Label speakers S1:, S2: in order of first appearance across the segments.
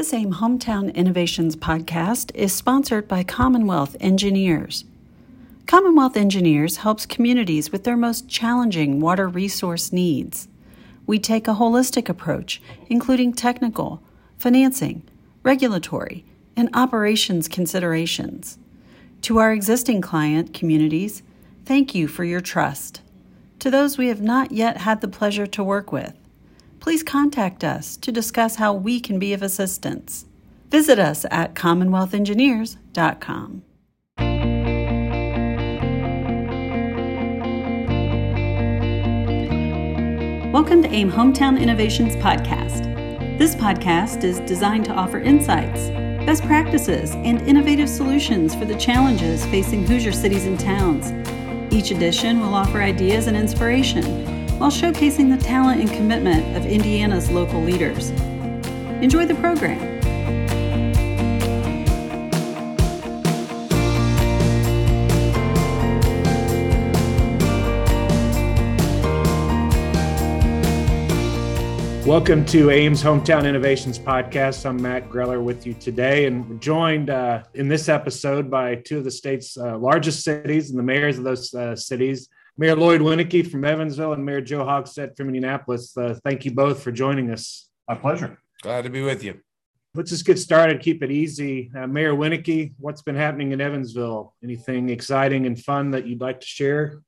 S1: This AIM Hometown Innovations podcast is sponsored by Commonwealth Engineers. Commonwealth Engineers helps communities with their most challenging water resource needs. We take a holistic approach, including technical, financing, regulatory, and operations considerations. To our existing client communities, thank you for your trust. To those we have not yet had the pleasure to work with, please contact us to discuss how we can be of assistance. Visit us at CommonwealthEngineers.com. Welcome to AIM Hometown Innovations Podcast. This podcast is designed to offer insights, best practices, and innovative solutions for the challenges facing Hoosier cities and towns. Each edition will offer ideas and inspiration while showcasing the talent and commitment of Indiana's local leaders. Enjoy the program.
S2: Welcome to AIM's Hometown Innovations Podcast. I'm Matt Greller with you today, and we're joined uh, in this episode by two of the state's uh, largest cities and the mayors of those uh, cities, Mayor Lloyd Winnecke from Evansville and Mayor Joe Hogsett from Indianapolis. Uh, thank you both for joining us.
S3: My pleasure.
S4: Glad to be with you.
S2: Let's just get started. Keep it easy. Uh, Mayor Winnecke, what's been happening in Evansville? Anything exciting and fun that you'd like to share?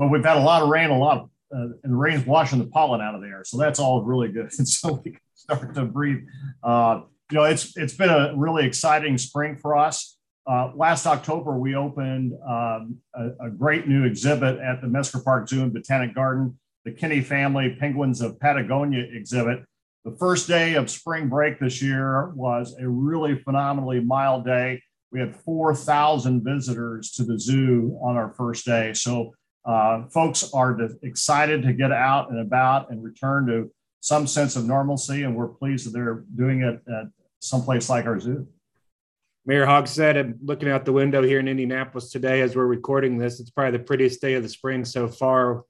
S3: Well, we've had a lot of rain, a lot of, uh, and the rain's washing the pollen out of the air, so that's all really good. So we can start to breathe. Uh, you know, it's it's been a really exciting spring for us. Uh, last October, we opened um, a, a, great new exhibit at the Mesker Park Zoo and Botanic Garden, the Kinney Family Penguins of Patagonia exhibit. The first day of spring break this year was a really phenomenally mild day. We had 4,000 visitors to the zoo on our first day. So, uh, folks are excited to get out and about and return to some sense of normalcy. And we're pleased that they're doing it at someplace like our zoo.
S2: Mayor Hogsett, I'm looking out the window here in Indianapolis today as we're recording this. It's probably the prettiest day of the spring so far.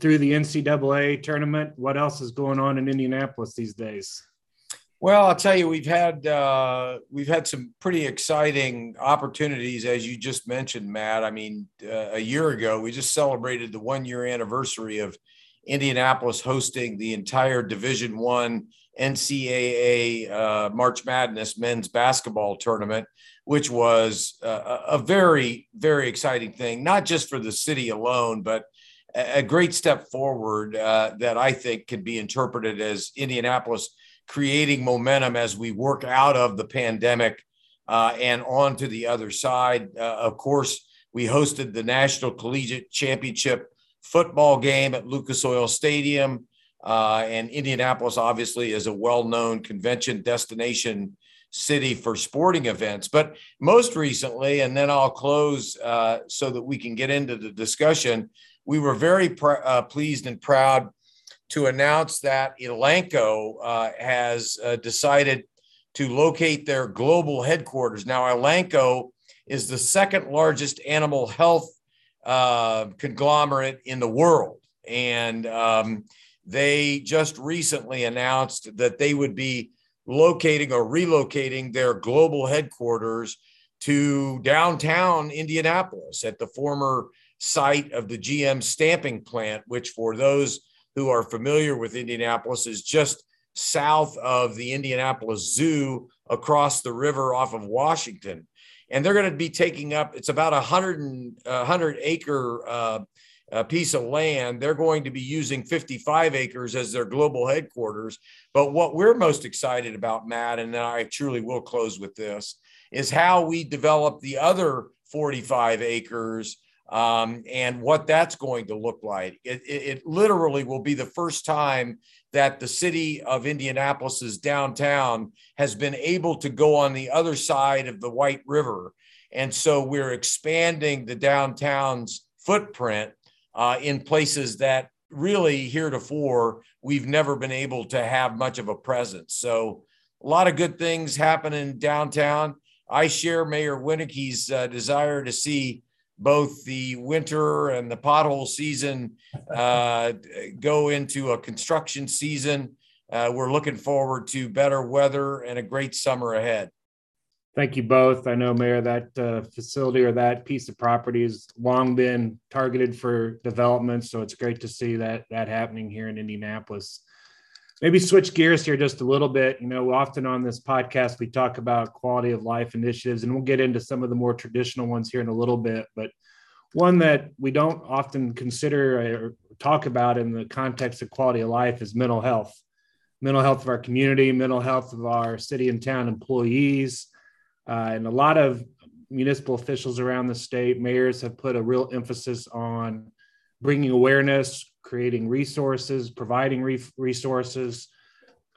S2: Through the NCAA tournament, what else is going on in Indianapolis these days?
S4: Well, I'll tell you, we've had uh, we've had some pretty exciting opportunities, as you just mentioned, Matt. I mean, uh, a year ago, we just celebrated the one year anniversary of Indianapolis hosting the entire Division One NCAA uh, March Madness men's basketball tournament, which was uh, a very, very exciting thing, not just for the city alone, but a great step forward uh, that I think can be interpreted as Indianapolis creating momentum as we work out of the pandemic uh, and on to the other side. Uh, of course, we hosted the National Collegiate Championship football game at Lucas Oil Stadium. Uh, and Indianapolis obviously is a well-known convention destination city for sporting events. But most recently, and then I'll close uh, so that we can get into the discussion. We were very pr- uh, pleased and proud to announce that Elanco uh, has uh, decided to locate their global headquarters. Now, Elanco is the second largest animal health uh, conglomerate in the world, and um, they just recently announced that they would be locating or relocating their global headquarters to downtown Indianapolis at the former site of the GM stamping plant, which, for those who are familiar with Indianapolis, is just south of the Indianapolis Zoo across the river off of Washington. And they're going to be taking up, it's about a 100, 100 acre uh, a piece of land. They're going to be using 55 acres as their global headquarters. But what we're most excited about, Matt, and I truly will close with this, is how we develop the other 45 acres um, and what that's going to look like. It, it, it, literally will be the first time that the city of Indianapolis's downtown has been able to go on the other side of the White River. And so we're expanding the downtown's footprint uh, in places that really heretofore we've never been able to have much of a presence. So a lot of good things happening downtown. I share Mayor Winnecke's uh, desire to see both the winter and the pothole season uh, go into a construction season. uh, we're looking forward to better weather and a great summer ahead.
S2: Thank you both. I know, Mayor, that uh, facility or that piece of property has long been targeted for development. So it's great to see that that happening here in Indianapolis. Maybe switch gears here just a little bit. You know, often on this podcast we talk about quality of life initiatives, and we'll get into some of the more traditional ones here in a little bit. But one that we don't often consider or talk about in the context of quality of life is mental health mental health of our community, mental health of our city and town employees. Uh, and a lot of municipal officials around the state, mayors have put a real emphasis on bringing awareness, creating resources, providing re- resources.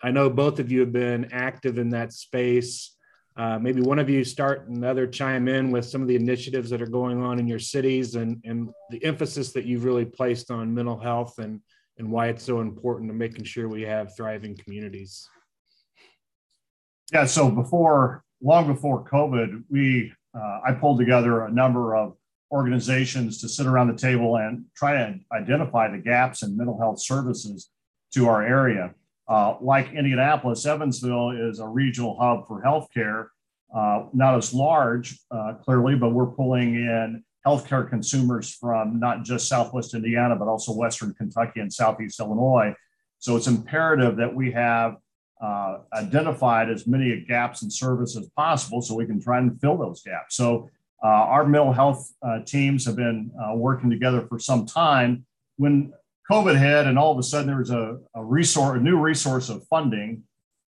S2: I know both of you have been active in that space. Uh, maybe one of you start and the other chime in with some of the initiatives that are going on in your cities and, and the emphasis that you've really placed on mental health and and why it's so important to making sure we have thriving communities.
S3: Yeah, so before, long before COVID, we, uh, I pulled together a number of organizations to sit around the table and try to identify the gaps in mental health services to our area. Uh, like Indianapolis, Evansville is a regional hub for healthcare, uh, not as large, uh, clearly, but we're pulling in healthcare consumers from not just Southwest Indiana, but also Western Kentucky and Southeast Illinois. So it's imperative that we have uh, identified as many gaps in service as possible so we can try and fill those gaps. So uh, our mental health uh, teams have been uh, working together for some time. When COVID hit, and all of a sudden there was a, a resource, a new resource of funding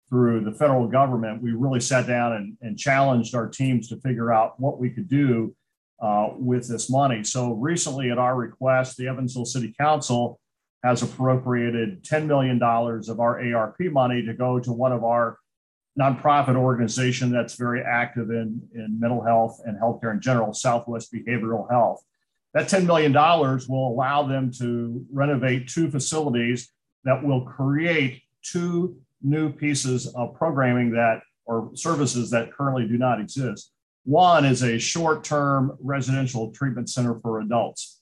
S3: through the federal government, we really sat down and, and challenged our teams to figure out what we could do uh, with this money. So recently, at our request, the Evansville City Council has appropriated $10 million of our ARP money to go to one of our nonprofit organization that's very active in, in mental health and healthcare in general, Southwest Behavioral Health. That $10 million will allow them to renovate two facilities that will create two new pieces of programming that or services that currently do not exist. One is a short term residential treatment center for adults,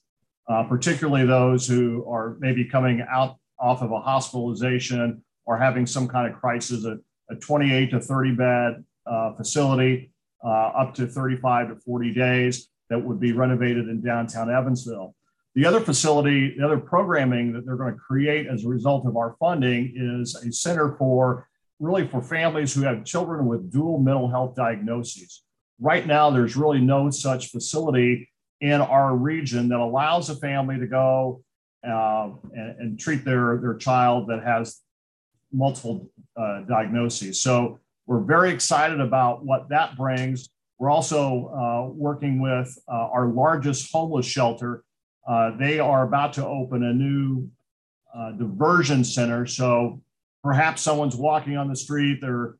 S3: uh, particularly those who are maybe coming out off of a hospitalization or having some kind of crisis, a, a 28 to 30 bed uh, facility uh, up to 35 to 40 days that would be renovated in downtown Evansville. The other facility, the other programming that they're going to create as a result of our funding is a center for really for families who have children with dual mental health diagnoses right now, there's really no such facility in our region that allows a family to go uh, and, and, treat their, their child that has multiple uh, diagnoses. So we're very excited about what that brings. We're also uh, working with uh, our largest homeless shelter. Uh, they are about to open a new uh, diversion center. So perhaps someone's walking on the street, they're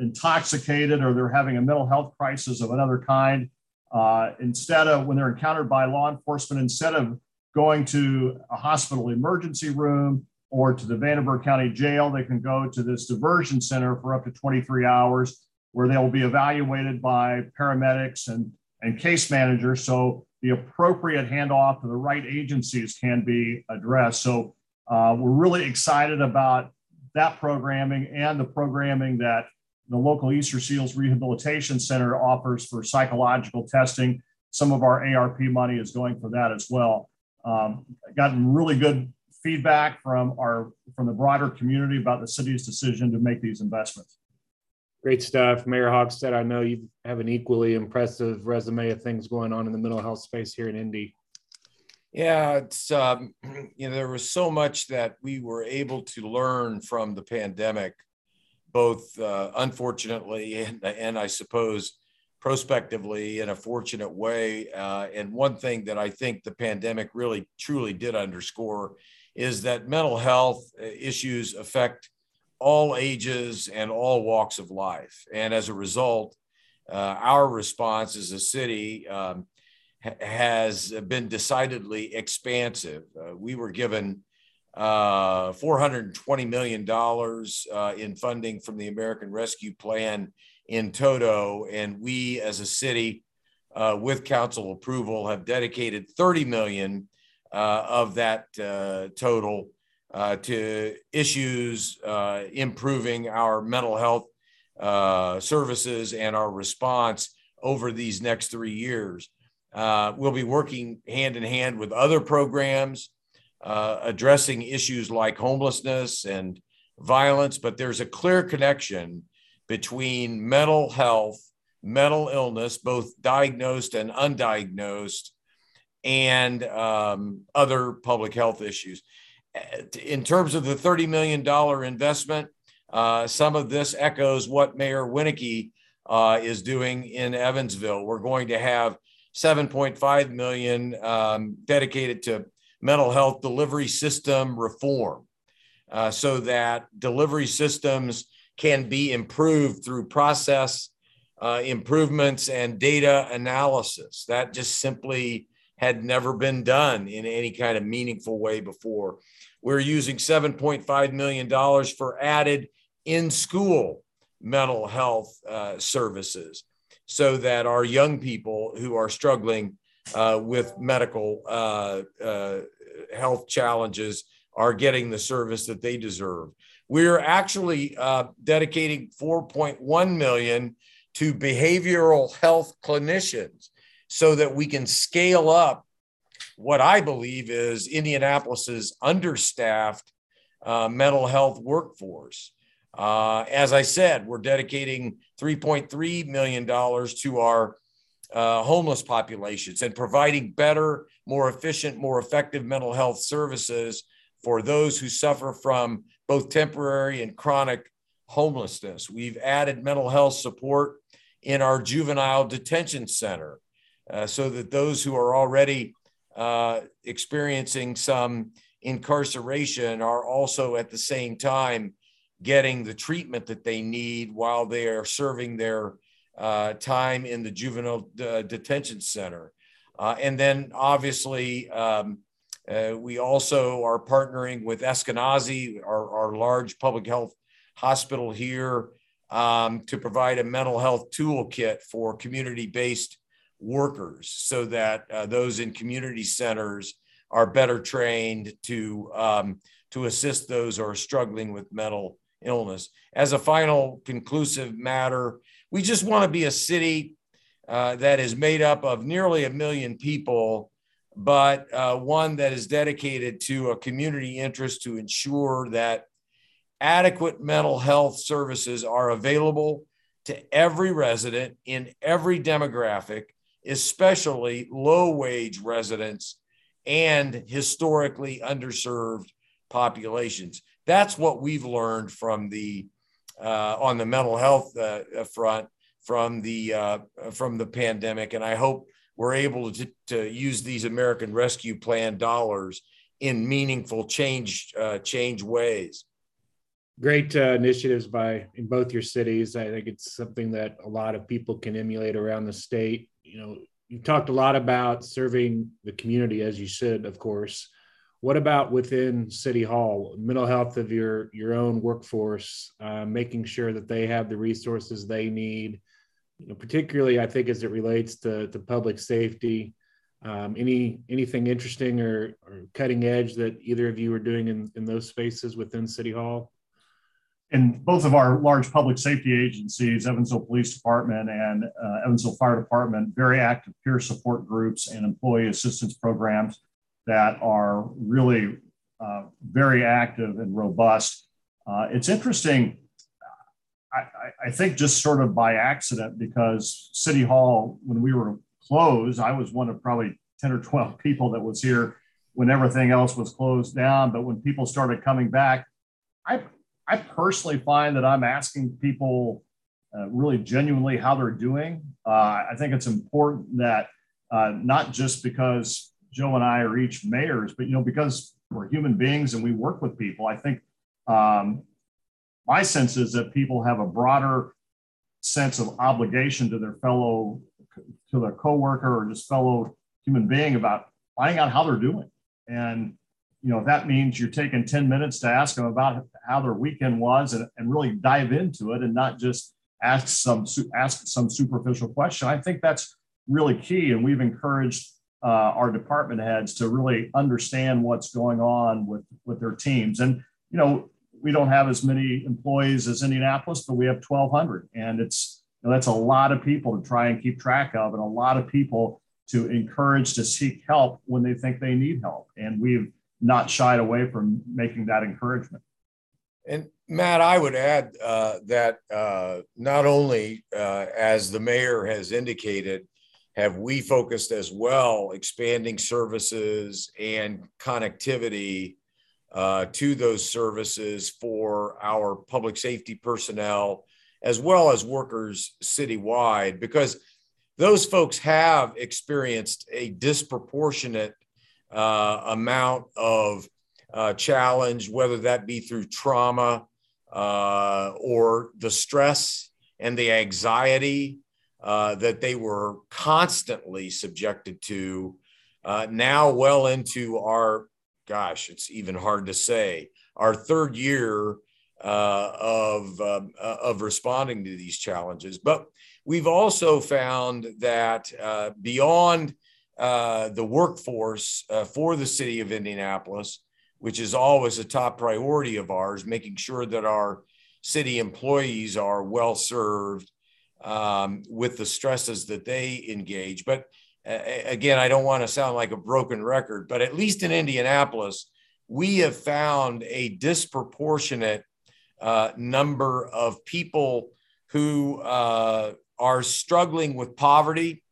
S3: intoxicated or they're having a mental health crisis of another kind. Uh, instead of when they're encountered by law enforcement, instead of going to a hospital emergency room or to the Vanderburgh County Jail, they can go to this diversion center for up to 23 hours where they will be evaluated by paramedics and, and case managers. So the appropriate handoff to the right agencies can be addressed. So uh, we're really excited about that programming and the programming that the local Easter Seals Rehabilitation Center offers for psychological testing. Some of our ARP money is going for that as well. Um, gotten really good feedback from our from the broader community about the city's decision to make these investments.
S2: Great stuff, Mayor Hogsett. I know you have an equally impressive resume of things going on in the mental health space here in Indy.
S4: Yeah, it's um, you know there was so much that we were able to learn from the pandemic, both uh, unfortunately and, and I suppose prospectively in a fortunate way. Uh, and one thing that I think the pandemic really truly did underscore is that mental health uh, issues affect all ages and all walks of life, and as a result, uh, our response as a city. Um, has been decidedly expansive. Uh, we were given uh, $420 million uh, in funding from the American Rescue Plan in toto, and we as a city, uh, with council approval, have dedicated 30 million uh, of that uh, total uh, to issues improving our mental health services and our response over these next three years. We'll be working hand in hand with other programs uh, addressing issues like homelessness and violence, but there's a clear connection between mental health, mental illness, both diagnosed and undiagnosed, and um, other public health issues. In terms of the $30 million investment, uh, some of this echoes what Mayor Winnecke uh, is doing in Evansville. We're going to have 7.5 million um, dedicated to mental health delivery system reform uh, so that delivery systems can be improved through process uh, improvements and data analysis. That just simply had never been done in any kind of meaningful way before. We're using $7.5 million for added in school mental health uh, services so that our young people who are struggling uh, with medical uh, uh health challenges are getting the service that they deserve. We're actually uh, dedicating 4.1 million to behavioral health clinicians so that we can scale up what I believe is Indianapolis's understaffed uh, mental health workforce. Uh, as I said, we're dedicating $3.3 million to our uh, homeless populations and providing better, more efficient, more effective mental health services for those who suffer from both temporary and chronic homelessness. We've added mental health support in our juvenile detention center uh, so that those who are already uh, experiencing some incarceration are also at the same time getting the treatment that they need while they are serving their uh, time in the juvenile uh, detention center. Uh, and then obviously, um, uh, we also are partnering with Eskenazi, our, our large public health hospital here, um, to provide a mental health toolkit for community based workers so that uh, those in community centers are better trained to, um, to assist those who are struggling with mental illness. As a final conclusive matter, we just want to be a city uh, that is made up of nearly a million people, but uh, one that is dedicated to a community interest to ensure that adequate mental health services are available to every resident in every demographic, especially low wage residents and historically underserved populations. That's what we've learned from the on the mental health uh, front from the uh, from the pandemic, and I hope we're able to, to use these American Rescue Plan dollars in meaningful change uh, change ways.
S2: Great uh, initiatives by in both your cities. I think it's something that a lot of people can emulate around the state. You know, you've talked a lot about serving the community as you should, of course. What about within City Hall, mental health of your your own workforce, uh, making sure that they have the resources they need, you know, particularly I think as it relates to, to public safety. Um, any anything interesting or, or cutting edge that either of you are doing in, in those spaces within City Hall?
S3: in both of our large public safety agencies, Evansville Police Department and uh, Evansville Fire Department, very active peer support groups and employee assistance programs that are really uh, very active and robust. Uh, it's interesting. I, I, think just sort of by accident, because City Hall, when we were closed, I was one of probably 10 or 12 people that was here when everything else was closed down. But when people started coming back, I, I personally find that I'm asking people uh, really genuinely how they're doing. Uh, I think it's important that uh, not just because Joe and I are each mayors, but you know, because we're human beings and we work with people, I think um, my sense is that people have a broader sense of obligation to their fellow, to their coworker or just fellow human being about finding out how they're doing. And you know, that means you're taking 10 minutes to ask them about how their weekend was and, and really dive into it and not just ask some ask some superficial question. I think that's really key. And we've encouraged uh, our department heads to really understand what's going on with with their teams. And you know, we don't have as many employees as Indianapolis, but we have 1,200, and it's you know, that's a lot of people to try and keep track of, and a lot of people to encourage to seek help when they think they need help. And we've not shied away from making that encouragement.
S4: And Matt, I would add uh, that uh, not only, uh, as the mayor has indicated, have we focused as well expanding services and connectivity uh, to those services for our public safety personnel as well as workers citywide? Because those folks have experienced a disproportionate uh, amount of uh, challenge, whether that be through trauma uh, or the stress and the anxiety uh, that they were constantly subjected to. Uh, now, well into our, gosh, it's even hard to say, our third year uh, of um, of responding to these challenges. But we've also found that beyond the workforce for the city of Indianapolis, which is always a top priority of ours, making sure that our city employees are well served um, with the stresses that they engage. But uh, again, I don't want to sound like a broken record, but at least in Indianapolis, we have found a disproportionate uh, number of people who uh, are struggling with poverty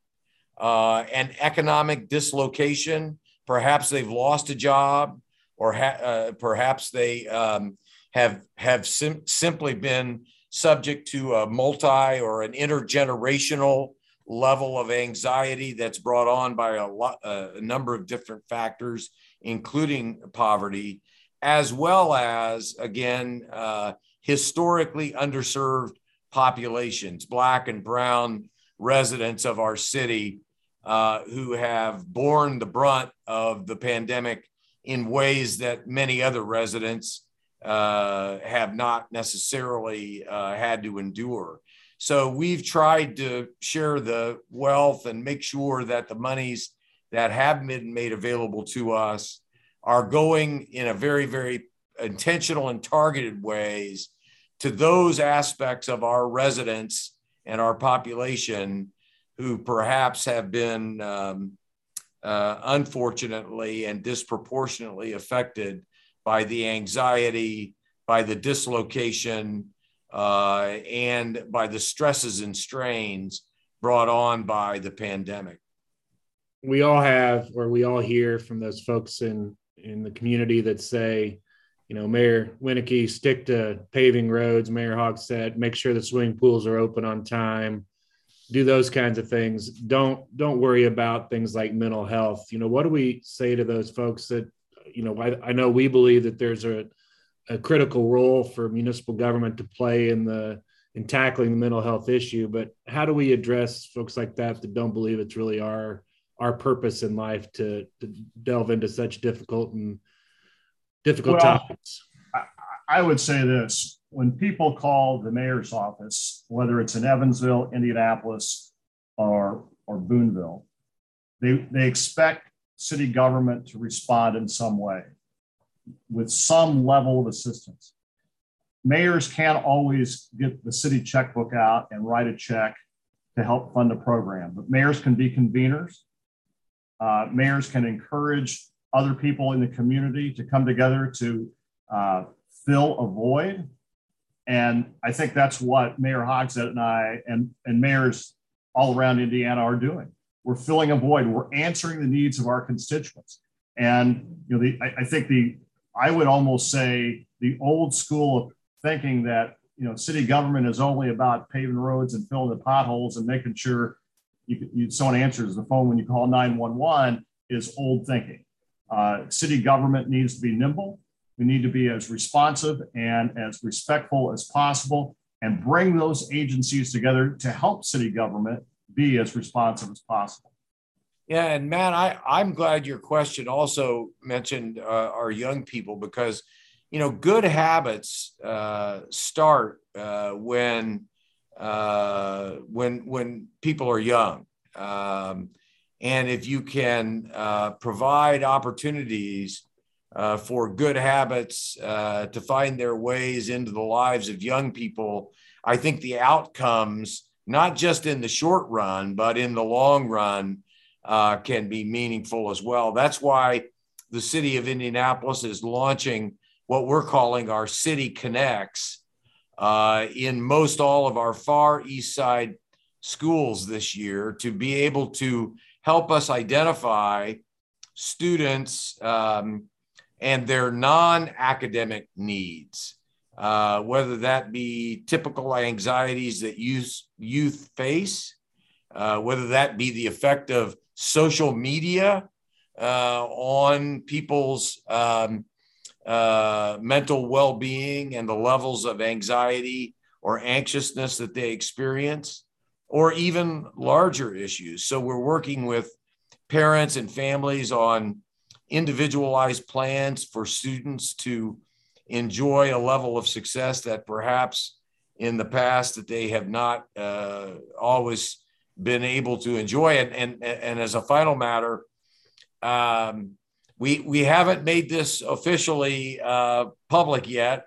S4: uh, and economic dislocation. Perhaps they've lost a job or ha- uh, perhaps they um, have have sim- simply been subject to a multi or an intergenerational level of anxiety that's brought on by a, lot, a number of different factors, including poverty, as well as again uh, historically underserved populations, black and brown residents of our city uh, who have borne the brunt of the pandemic in ways that many other residents uh, have not necessarily uh, had to endure. So we've tried to share the wealth and make sure that the monies that have been made available to us are going in a very, very intentional and targeted ways to those aspects of our residents and our population who perhaps have been um, uh, unfortunately and disproportionately affected by the anxiety, by the dislocation, uh, and by the stresses and strains brought on by the pandemic.
S2: We all have, or we all hear from those folks in in the community that say, you know, Mayor Winnecke, stick to paving roads. Mayor said, make sure the swimming pools are open on time do those kinds of things don't don't worry about things like mental health you know what do we say to those folks that you know i, I know we believe that there's a, a critical role for municipal government to play in the in tackling the mental health issue but how do we address folks like that that don't believe it's really our our purpose in life to, to delve into such difficult and difficult well, topics?
S3: I, I would say this. When people call the mayor's office, whether it's in Evansville, Indianapolis, or, or Boonville, they, they expect city government to respond in some way with some level of assistance. Mayors can't always get the city checkbook out and write a check to help fund a program, but mayors can be conveners. Uh, mayors can encourage other people in the community to come together to uh, fill a void and I think that's what Mayor Hogsett and I and, and mayors all around Indiana are doing. We're filling a void. We're answering the needs of our constituents. And you know, the, I, I think the I would almost say the old school of thinking that you know city government is only about paving roads and filling the potholes and making sure you, you someone answers the phone when you call 911 is old thinking. Uh, city government needs to be nimble. We need to be as responsive and as respectful as possible and bring those agencies together to help city government be as responsive as possible.
S4: Yeah, and Matt, I, I'm glad your question also mentioned uh, our young people because, you know, good habits uh, start uh, when uh, when when people are young, um, And if you can uh, provide opportunities uh, for good habits to find their ways into the lives of young people, I think the outcomes, not just in the short run, but in the long run, uh, can be meaningful as well. That's why the city of Indianapolis is launching what we're calling our City Connects uh, in most all of our far east side schools this year to be able to help us identify students um, and their non academic needs, uh, whether that be typical anxieties that youth, youth face, uh, whether that be the effect of social media uh, on people's um, uh, mental well being and the levels of anxiety or anxiousness that they experience, or even larger issues. So, we're working with parents and families on individualized plans for students to enjoy a level of success that perhaps in the past that they have not uh, always been able to enjoy it. And, and as a final matter, um, we, we haven't made this officially uh, public yet,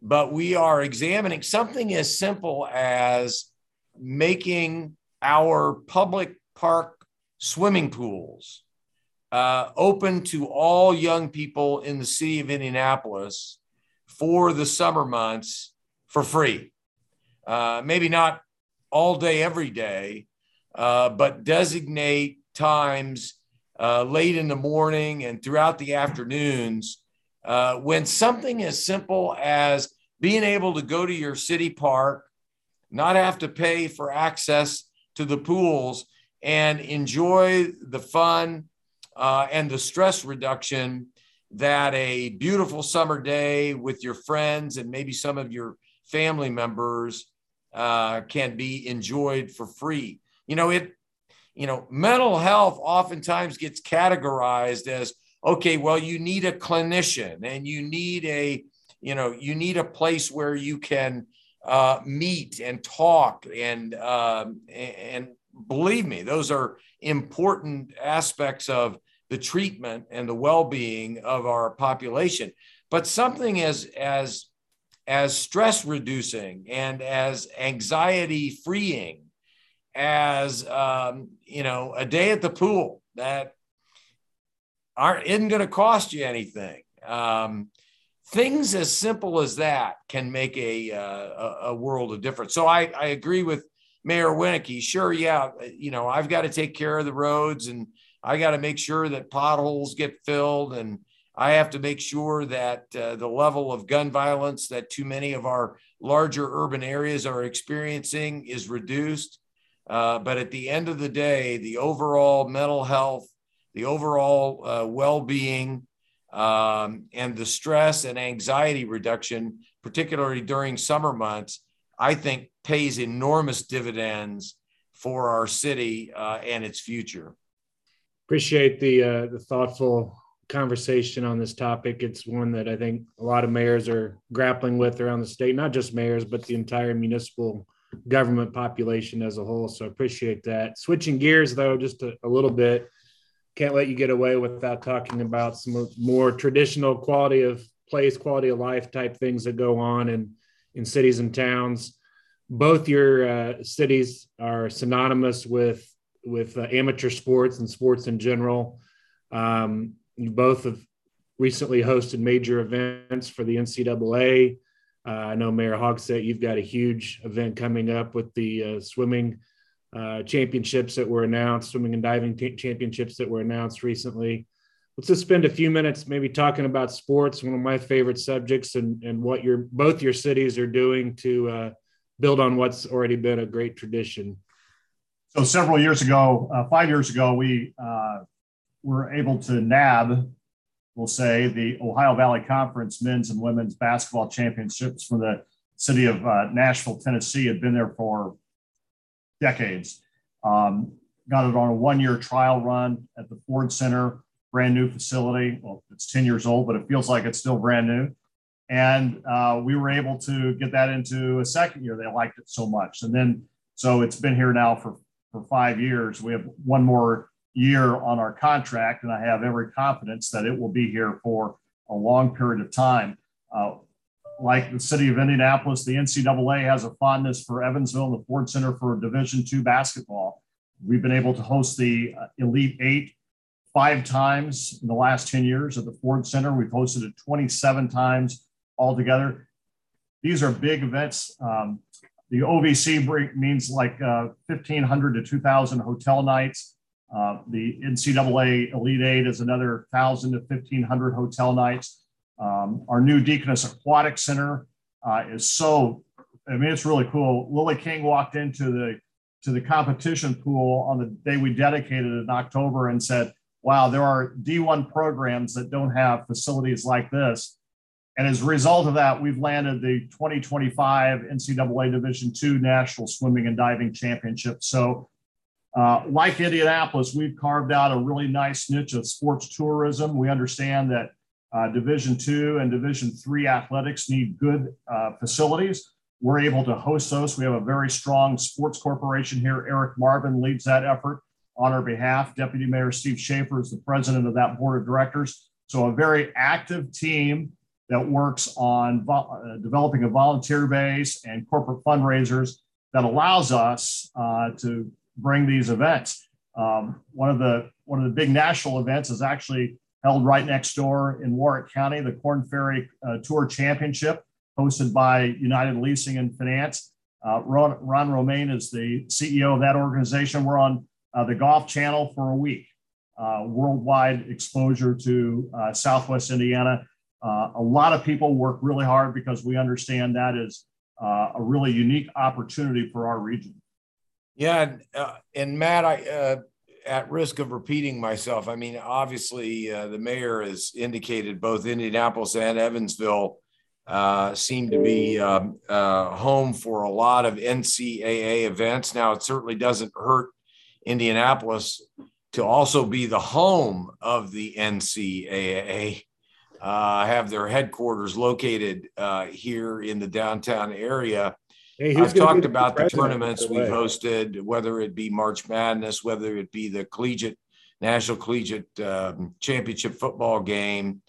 S4: but we are examining something as simple as making our public park swimming pools uh, open to all young people in the city of Indianapolis for the summer months for free. Uh, maybe not all day, every day, uh, but designate times uh, late in the morning and throughout the afternoons uh, when something as simple as being able to go to your city park, not have to pay for access to the pools, and enjoy the fun uh, and the stress reduction that a beautiful summer day with your friends and maybe some of your family members uh, can be enjoyed for free. You know, it, you know, mental health oftentimes gets categorized as okay, well, you need a clinician and you need a, you know, you need a place where you can uh, meet and talk and um, and believe me, those are important aspects of the treatment and the well-being of our population. But something as as as stress reducing and as anxiety freeing as um, you know a day at the pool that aren't isn't going to cost you anything. Um, things as simple as that can make a, uh, a world of difference. So I, I agree with Mayor Winnecke. Sure, yeah, you know I've got to take care of the roads and I got to make sure that potholes get filled and I have to make sure that uh, the level of gun violence that too many of our larger urban areas are experiencing is reduced. Uh, but at the end of the day, the overall mental health, the overall uh, well being, um, and the stress and anxiety reduction, particularly during summer months, I think pays enormous dividends for our city uh, and its future
S2: appreciate the uh, the thoughtful conversation on this topic. It's one that I think a lot of mayors are grappling with around the state, not just mayors, but the entire municipal government population as a whole. So appreciate that. Switching gears though, just a, a little bit, can't let you get away without talking about some more traditional quality of place, quality of life type things that go on in in cities and towns. Both your uh, cities are synonymous with with uh, amateur sports and sports in general. Um, you both have recently hosted major events for the NCAA. Uh, I know Mayor Hogsett, you've got a huge event coming up with the uh, swimming uh, championships that were announced, swimming and diving t- championships that were announced recently. Let's just spend a few minutes maybe talking about sports, one of my favorite subjects, and, and what your both your cities are doing to uh, build on what's already been a great tradition.
S3: So several years ago, uh, five years ago, we uh, were able to nab, we'll say, the Ohio Valley Conference men's and women's basketball championships from the city of uh, Nashville, Tennessee. Had been there for decades. Um, got it on a one-year trial run at the Ford Center, brand new facility. Well, it's 10 years old, but it feels like it's still brand new. And uh, we were able to get that into a second year. They liked it so much. And then, so it's been here now for for five years. We have one more year on our contract, and I have every confidence that it will be here for a long period of time. Uh, like the city of Indianapolis, the NCAA has a fondness for Evansville and the Ford Center for Division two basketball. We've been able to host the uh, Elite Eight five times in the last 10 years at the Ford Center. We've hosted it 27 times altogether. These are big events. Um, the OVC means like uh, 1,500 to 2,000 hotel nights. Uh, the NCAA Elite Eight is another 1,000 to 1,500 hotel nights. Um, our new Deaconess Aquatic Center uh, is so, I mean, it's really cool. Lily King walked into the to the competition pool on the day we dedicated it in October and said, wow, there are D1 programs that don't have facilities like this. And as a result of that, we've landed the 2025 NCAA Division II National Swimming and Diving Championship. So, uh, like Indianapolis, we've carved out a really nice niche of sports tourism. We understand that uh, Division II and Division III athletics need good uh, facilities. We're able to host those. We have a very strong sports corporation here. Eric Marvin leads that effort on our behalf. Deputy Mayor Steve Schaefer is the president of that board of directors. So, a very active team that works on vo- uh, developing a volunteer base and corporate fundraisers that allows us uh, to bring these events. Um, one of the one of the big national events is actually held right next door in Warwick County, the Korn Ferry uh, Tour Championship, hosted by United Leasing and Finance. Uh, Ron, Ron, Romaine is the CEO of that organization. We're on uh, the Golf Channel for a week, uh, worldwide exposure to Southwest Indiana. Uh, a lot of people work really hard because we understand that is a really unique opportunity for our region.
S4: Yeah, and Matt, I at risk of repeating myself, I mean, obviously, uh, the mayor has indicated both Indianapolis and Evansville uh, seem to be um, uh, home for a lot of NCAA events. Now, it certainly doesn't hurt Indianapolis to also be the home of the NCAA. Uh, have their headquarters located uh, here in the downtown area. Hey, I've talked about the tournaments we've hosted, whether it be March Madness, whether it be the collegiate national collegiate um, championship football game.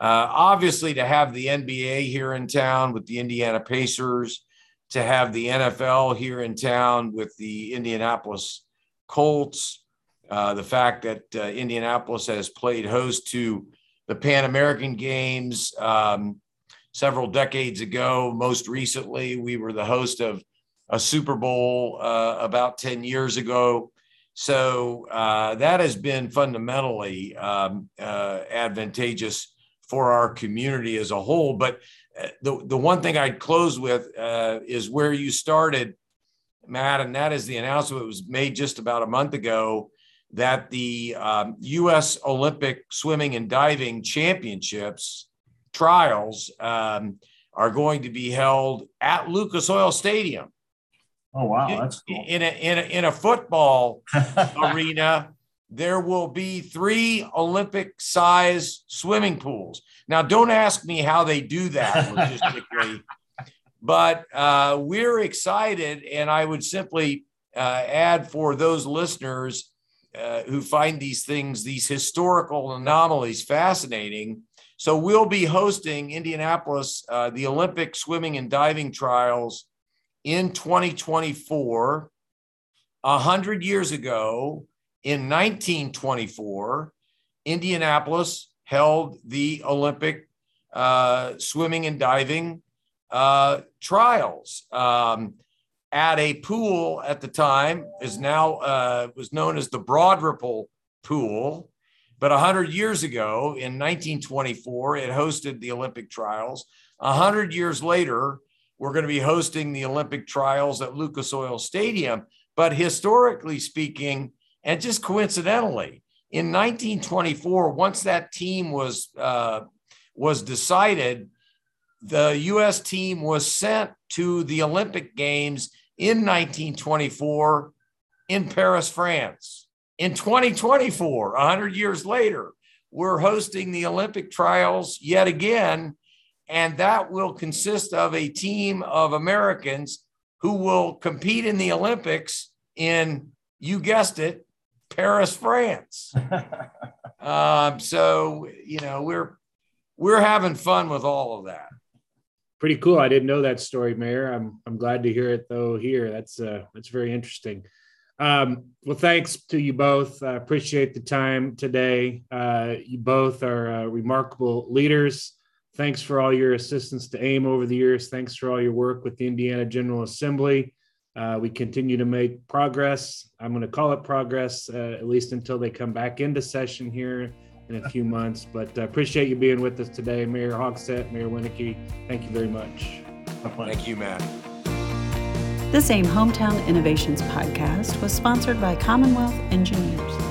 S4: Uh, obviously, to have the NBA here in town with the Indiana Pacers, to have the NFL here in town with the Indianapolis Colts, uh, the fact that uh, Indianapolis has played host to the Pan American Games. Um, several decades ago. Most recently, we were the host of a Super Bowl uh, about 10 years ago. So uh, that has been fundamentally um, uh, advantageous for our community as a whole. But uh, the, the one thing I'd close with uh, is where you started, Matt, and that is the announcement that was made just about a month ago that the um, U.S. Olympic Swimming and Diving Championships trials um, are going to be held at Lucas Oil Stadium.
S3: Oh wow, that's cool.
S4: In a in a, in a football arena, there will be three Olympic size swimming pools. Now, don't ask me how they do that logistically, but uh, we're excited, and I would simply uh, add for those listeners uh, who find these things, these historical anomalies, fascinating so we'll be hosting Indianapolis, uh, the Olympic swimming and diving trials in 2024. A hundred years ago, in 1924, Indianapolis held the Olympic uh, swimming and diving uh, trials um, at a pool at the time is now uh, was known as the Broad Ripple Pool. But 100 years ago, in 1924, it hosted the Olympic trials. 100 years later, we're going to be hosting the Olympic trials at Lucas Oil Stadium. But historically speaking, and just coincidentally, in 1924, once that team was uh, was decided, the U.S. team was sent to the Olympic Games in 1924 in Paris, France. In 2024, 100 years later, we're hosting the Olympic trials yet again, and that will consist of a team of Americans who will compete in the Olympics in, you guessed it, Paris, France. um, so you know we're we're having fun with all of that.
S2: Pretty cool. I didn't know that story, Mayor. I'm I'm glad to hear it though. Here, that's uh, that's very interesting. Um, well, thanks to you both. I appreciate the time today. Uh, you both are uh, remarkable leaders. Thanks for all your assistance to AIM over the years. Thanks for all your work with the Indiana General Assembly. Uh, we continue to make progress. I'm going to call it progress, uh, at least until they come back into session here in a few months. But uh, appreciate you being with us today, Mayor Hogsett, Mayor Winnecke. Thank you very much.
S4: Thank you, Matt.
S1: This AIM Hometown Innovations podcast was sponsored by Commonwealth Engineers.